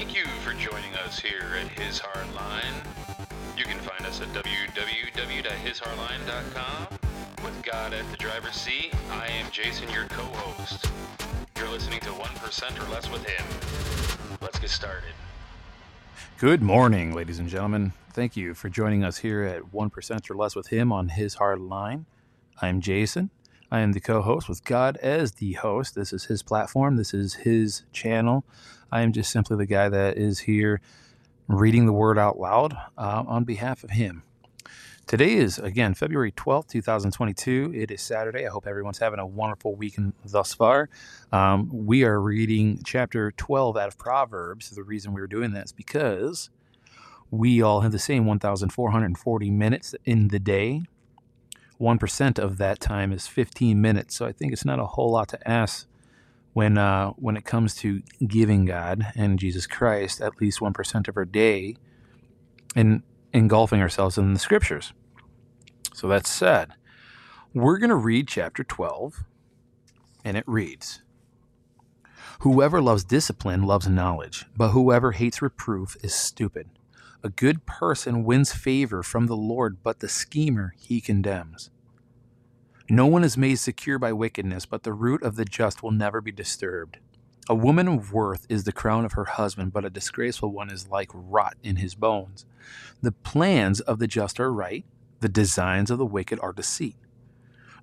Thank you for joining us here at His Hard Line. You can find us at www.hishardline.com. With God at the driver's seat, I am Jason, your co host. You're listening to 1% or Less with Him. Let's get started. Good morning, ladies and gentlemen. Thank you for joining us here at 1% or Less with Him on His Hard Line. I'm Jason. I am the co host with God as the host. This is his platform, this is his channel. I am just simply the guy that is here reading the word out loud uh, on behalf of him. Today is, again, February 12th, 2022. It is Saturday. I hope everyone's having a wonderful weekend thus far. Um, we are reading chapter 12 out of Proverbs. The reason we are doing that is because we all have the same 1,440 minutes in the day. 1% of that time is 15 minutes. So I think it's not a whole lot to ask when uh, when it comes to giving God and Jesus Christ at least 1% of our day and engulfing ourselves in the scriptures. So that said, we're going to read chapter 12 and it reads Whoever loves discipline loves knowledge, but whoever hates reproof is stupid. A good person wins favor from the Lord, but the schemer he condemns. No one is made secure by wickedness, but the root of the just will never be disturbed. A woman of worth is the crown of her husband, but a disgraceful one is like rot in his bones. The plans of the just are right, the designs of the wicked are deceit.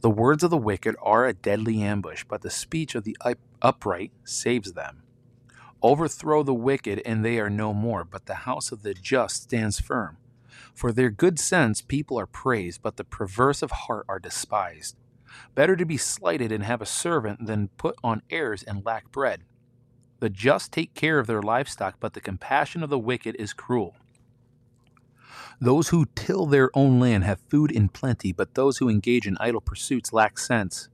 The words of the wicked are a deadly ambush, but the speech of the upright saves them. Overthrow the wicked, and they are no more, but the house of the just stands firm. For their good sense people are praised, but the perverse of heart are despised. Better to be slighted and have a servant than put on airs and lack bread. The just take care of their livestock, but the compassion of the wicked is cruel. Those who till their own land have food in plenty, but those who engage in idle pursuits lack sense.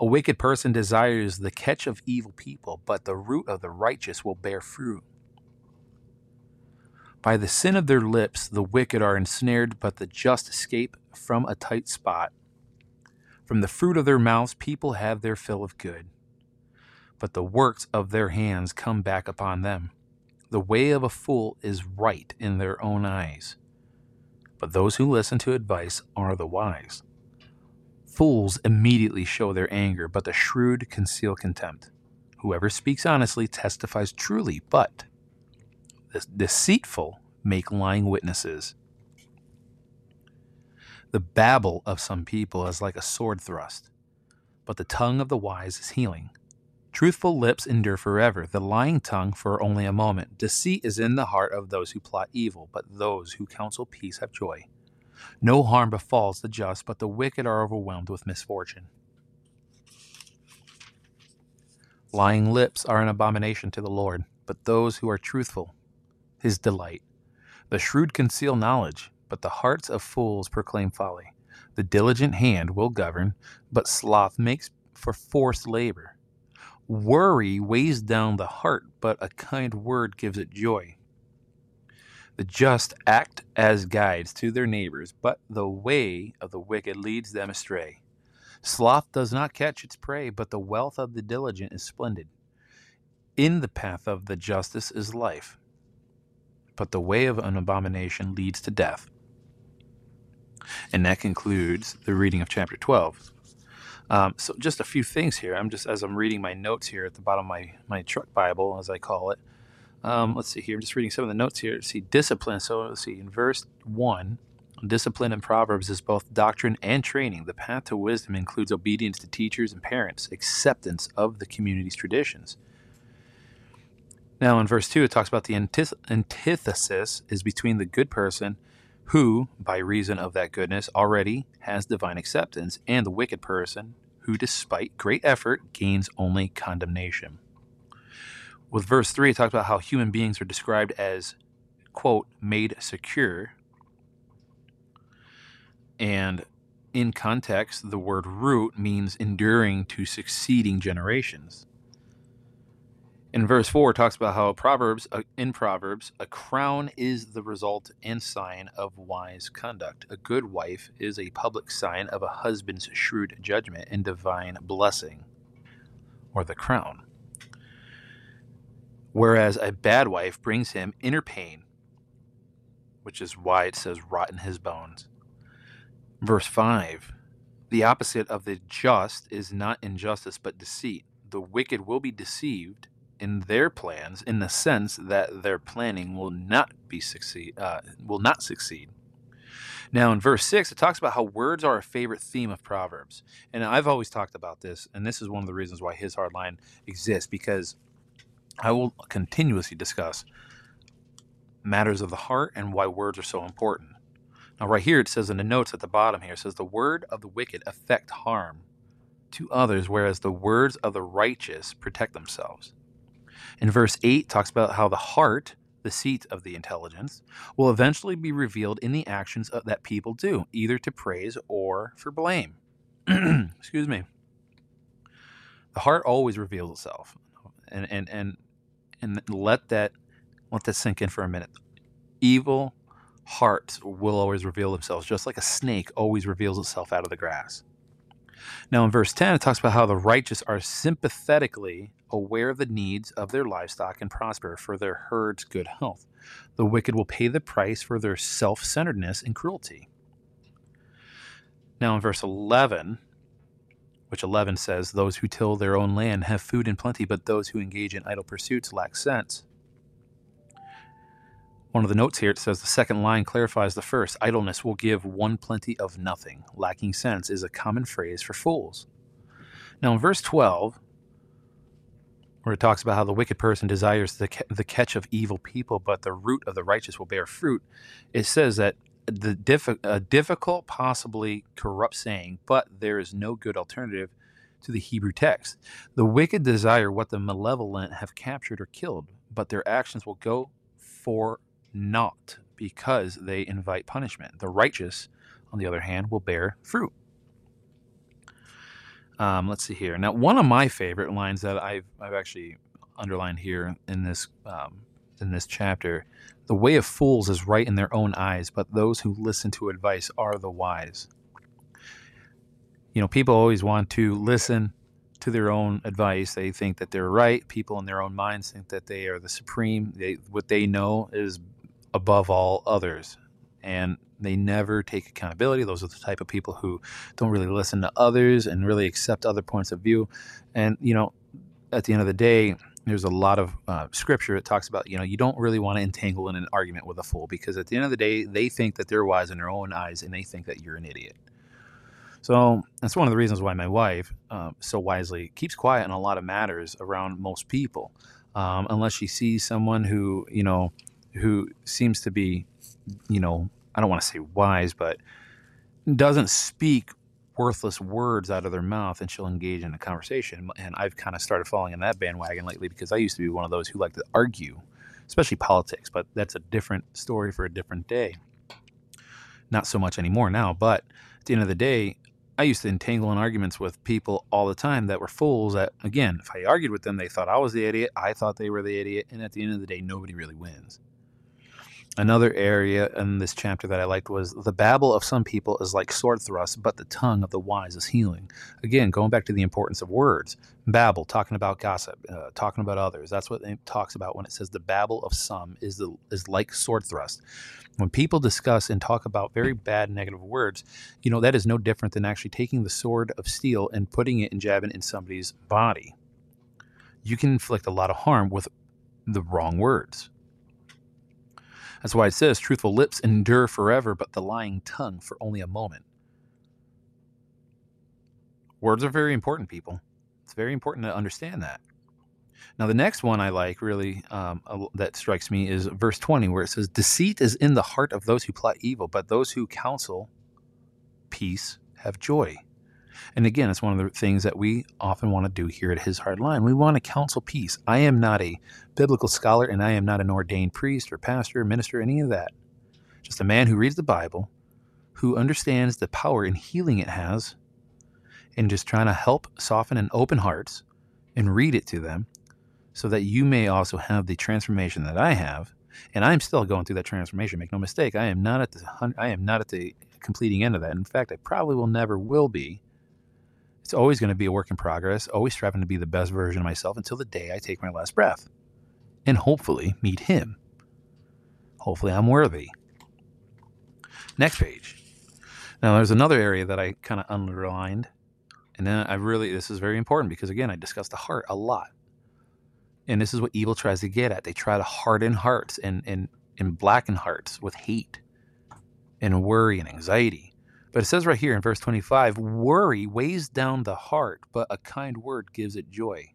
A wicked person desires the catch of evil people, but the root of the righteous will bear fruit. By the sin of their lips, the wicked are ensnared, but the just escape from a tight spot. From the fruit of their mouths, people have their fill of good, but the works of their hands come back upon them. The way of a fool is right in their own eyes, but those who listen to advice are the wise. Fools immediately show their anger, but the shrewd conceal contempt. Whoever speaks honestly testifies truly, but the deceitful make lying witnesses. The babble of some people is like a sword thrust, but the tongue of the wise is healing. Truthful lips endure forever, the lying tongue for only a moment. Deceit is in the heart of those who plot evil, but those who counsel peace have joy. No harm befalls the just, but the wicked are overwhelmed with misfortune. Lying lips are an abomination to the Lord, but those who are truthful, his delight. The shrewd conceal knowledge, but the hearts of fools proclaim folly. The diligent hand will govern, but sloth makes for forced labor. Worry weighs down the heart, but a kind word gives it joy. The just act as guides to their neighbors, but the way of the wicked leads them astray. Sloth does not catch its prey, but the wealth of the diligent is splendid. In the path of the justice is life, but the way of an abomination leads to death. And that concludes the reading of chapter 12. Um, so, just a few things here. I'm just, as I'm reading my notes here at the bottom of my, my truck Bible, as I call it, um, let's see here. I'm just reading some of the notes here. See, discipline. So let's see. In verse 1, discipline in Proverbs is both doctrine and training. The path to wisdom includes obedience to teachers and parents, acceptance of the community's traditions. Now, in verse 2, it talks about the antith- antithesis is between the good person who, by reason of that goodness, already has divine acceptance, and the wicked person who, despite great effort, gains only condemnation with verse 3, it talks about how human beings are described as, quote, made secure. And in context, the word root means enduring to succeeding generations. In verse 4, talks about how Proverbs, uh, in Proverbs, a crown is the result and sign of wise conduct. A good wife is a public sign of a husband's shrewd judgment and divine blessing, or the crown. whereas a bad wife brings him inner pain, which is why it says rot in his bones. Verse 5 The opposite of the just is not injustice but deceit. The wicked will be deceived in their plans in the sense that their planning will not be succeed uh, will not succeed. Now in verse 6 it talks about how words are a favorite theme of proverbs. And I've always talked about this and this is one of the reasons why his hard line exists because I will continuously discuss matters of the heart and why words are so important. Now, right here, it says in the notes at the bottom here, it says, The word of the wicked affect harm to others, whereas the words of the righteous protect themselves. In verse 8, talks about how the heart, the seat of the intelligence, will eventually be revealed in the actions that people do, either to praise or for blame. Excuse me. The heart always reveals itself. And, and, and, and let that let that sink in for a minute. Evil hearts will always reveal themselves, just like a snake always reveals itself out of the grass. Now, in verse 10, it talks about how the righteous are sympathetically aware of the needs of their livestock and prosper for their herd's good health. The wicked will pay the price for their self centeredness and cruelty. Now, in verse 11, which 11 says, Those who till their own land have food in plenty, but those who engage in idle pursuits lack sense. One of the notes here, it says the second line clarifies the first. Idleness will give one plenty of nothing. Lacking sense is a common phrase for fools. Now, in verse 12, where it talks about how the wicked person desires the, the catch of evil people, but the root of the righteous will bear fruit, it says that the diff- a difficult, possibly corrupt saying, but there is no good alternative to the Hebrew text. The wicked desire what the malevolent have captured or killed, but their actions will go for not because they invite punishment. The righteous, on the other hand, will bear fruit. Um, let's see here. Now, one of my favorite lines that I've, I've actually underlined here in this um, in this chapter, the way of fools is right in their own eyes, but those who listen to advice are the wise. You know, people always want to listen to their own advice. They think that they're right. People in their own minds think that they are the supreme. They, what they know is above all others. And they never take accountability. Those are the type of people who don't really listen to others and really accept other points of view. And, you know, at the end of the day, there's a lot of uh, scripture that talks about, you know, you don't really want to entangle in an argument with a fool because at the end of the day, they think that they're wise in their own eyes and they think that you're an idiot. So that's one of the reasons why my wife um, so wisely keeps quiet on a lot of matters around most people, um, unless she sees someone who, you know, who seems to be, you know, I don't want to say wise, but doesn't speak worthless words out of their mouth and she'll engage in a conversation. And I've kind of started falling in that bandwagon lately because I used to be one of those who like to argue, especially politics, but that's a different story for a different day. Not so much anymore now, but at the end of the day, I used to entangle in arguments with people all the time that were fools that, again, if I argued with them, they thought I was the idiot. I thought they were the idiot. And at the end of the day, nobody really wins. Another area in this chapter that I liked was the babble of some people is like sword thrusts, but the tongue of the wise is healing. Again, going back to the importance of words, babble, talking about gossip, uh, talking about others. That's what it talks about when it says the babble of some is the is like sword thrust. When people discuss and talk about very bad negative words, you know that is no different than actually taking the sword of steel and putting it and jabbing it in somebody's body. You can inflict a lot of harm with the wrong words. That's why it says, truthful lips endure forever, but the lying tongue for only a moment. Words are very important, people. It's very important to understand that. Now, the next one I like really um, that strikes me is verse 20, where it says, Deceit is in the heart of those who plot evil, but those who counsel peace have joy. And again, it's one of the things that we often want to do here at His Hard Line. We want to counsel peace. I am not a biblical scholar and I am not an ordained priest or pastor or minister, any of that. Just a man who reads the Bible, who understands the power and healing it has, and just trying to help soften and open hearts and read it to them so that you may also have the transformation that I have. And I'm still going through that transformation. Make no mistake, I am not at the I am not at the completing end of that. In fact, I probably will never will be it's always going to be a work in progress, always striving to be the best version of myself until the day I take my last breath. and hopefully meet Him. Hopefully, I'm worthy. Next page. Now, there's another area that I kind of underlined. And then I really, this is very important because, again, I discussed the heart a lot. And this is what evil tries to get at. They try to harden hearts and, and, and blacken hearts with hate and worry and anxiety. But it says right here in verse 25 worry weighs down the heart, but a kind word gives it joy.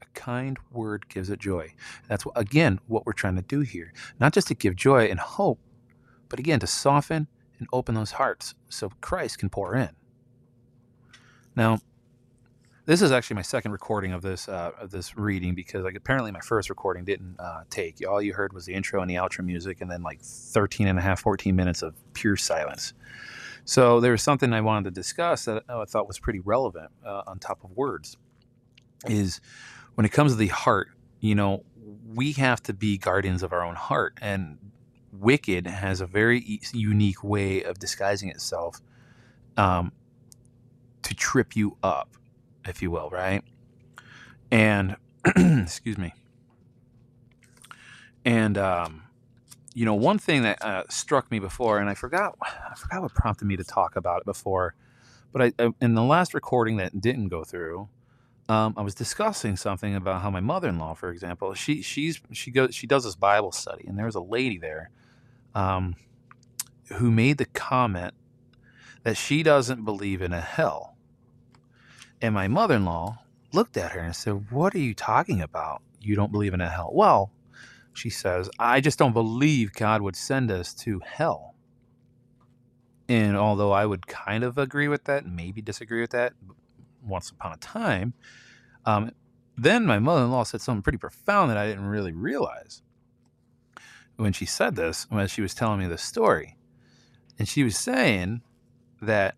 A kind word gives it joy. That's, what, again, what we're trying to do here. Not just to give joy and hope, but again, to soften and open those hearts so Christ can pour in. Now, this is actually my second recording of this uh, of this reading because like apparently my first recording didn't uh, take all you heard was the intro and the outro music and then like 13 and a half 14 minutes of pure silence so there was something i wanted to discuss that i thought was pretty relevant uh, on top of words is when it comes to the heart you know we have to be guardians of our own heart and wicked has a very unique way of disguising itself um, to trip you up if you will, right? And excuse me. And um, you know, one thing that uh, struck me before, and I forgot, I forgot what prompted me to talk about it before, but I, I in the last recording that didn't go through, um, I was discussing something about how my mother-in-law, for example, she she's she goes she does this Bible study, and there was a lady there, um, who made the comment that she doesn't believe in a hell. And my mother in law looked at her and said, What are you talking about? You don't believe in a hell. Well, she says, I just don't believe God would send us to hell. And although I would kind of agree with that, maybe disagree with that once upon a time, um, then my mother in law said something pretty profound that I didn't really realize when she said this, when she was telling me the story. And she was saying that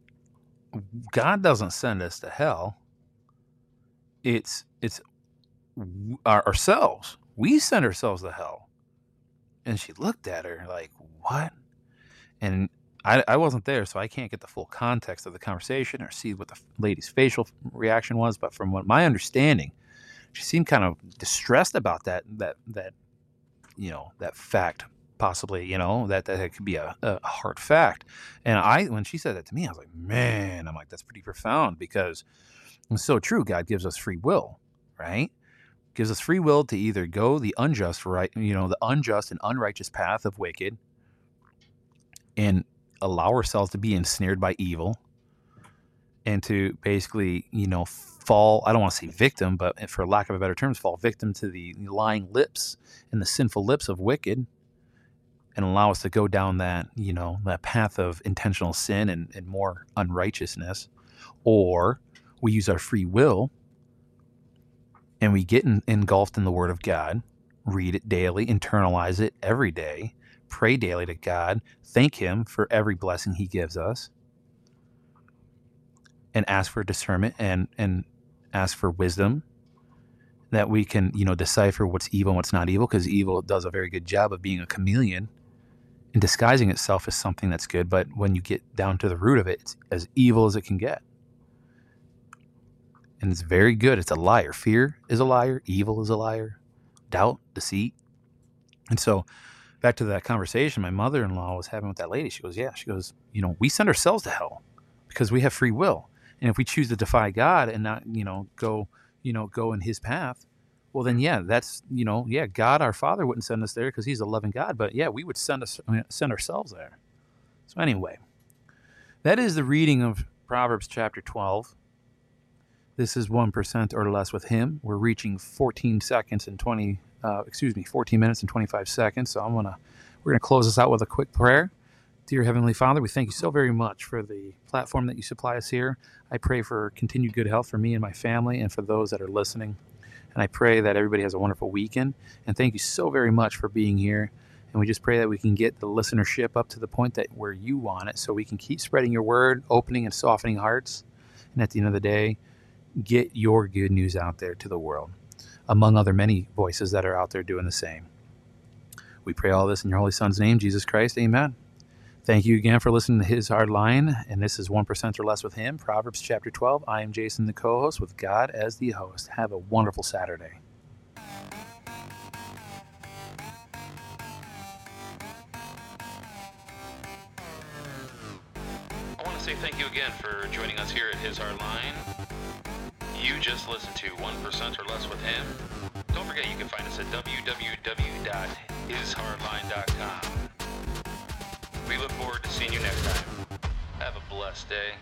God doesn't send us to hell. It's it's our, ourselves. We send ourselves to hell. And she looked at her like, "What?" And I, I wasn't there, so I can't get the full context of the conversation or see what the lady's facial reaction was. But from what my understanding, she seemed kind of distressed about that that that you know that fact possibly, you know, that, that could be a, a hard fact. And I, when she said that to me, I was like, man, I'm like, that's pretty profound because it's so true. God gives us free will, right? Gives us free will to either go the unjust, right, you know, the unjust and unrighteous path of wicked and allow ourselves to be ensnared by evil and to basically, you know, fall, I don't want to say victim, but for lack of a better term, fall victim to the lying lips and the sinful lips of wicked and allow us to go down that, you know, that path of intentional sin and, and more unrighteousness. Or we use our free will and we get in, engulfed in the Word of God, read it daily, internalize it every day, pray daily to God, thank Him for every blessing He gives us, and ask for discernment and, and ask for wisdom that we can, you know, decipher what's evil and what's not evil, because evil does a very good job of being a chameleon and disguising itself as something that's good, but when you get down to the root of it, it's as evil as it can get. And it's very good. It's a liar. Fear is a liar. Evil is a liar. Doubt, deceit. And so, back to that conversation my mother in law was having with that lady, she goes, Yeah, she goes, You know, we send ourselves to hell because we have free will. And if we choose to defy God and not, you know, go, you know, go in his path, well then yeah that's you know yeah god our father wouldn't send us there because he's a loving god but yeah we would send us send ourselves there so anyway that is the reading of proverbs chapter 12 this is 1% or less with him we're reaching 14 seconds and 20 uh, excuse me 14 minutes and 25 seconds so i'm gonna we're gonna close this out with a quick prayer Dear Heavenly Father, we thank you so very much for the platform that you supply us here. I pray for continued good health for me and my family and for those that are listening. And I pray that everybody has a wonderful weekend. And thank you so very much for being here. And we just pray that we can get the listenership up to the point that where you want it so we can keep spreading your word, opening and softening hearts. And at the end of the day, get your good news out there to the world, among other many voices that are out there doing the same. We pray all this in your Holy Son's name, Jesus Christ. Amen. Thank you again for listening to His Hard Line. And this is 1% or Less with Him, Proverbs chapter 12. I am Jason, the co host, with God as the host. Have a wonderful Saturday. I want to say thank you again for joining us here at His Hard Line. You just listened to 1% or Less with him. Don't forget you can find us at www.hishardline.com. We look forward to seeing you next time. Have a blessed day.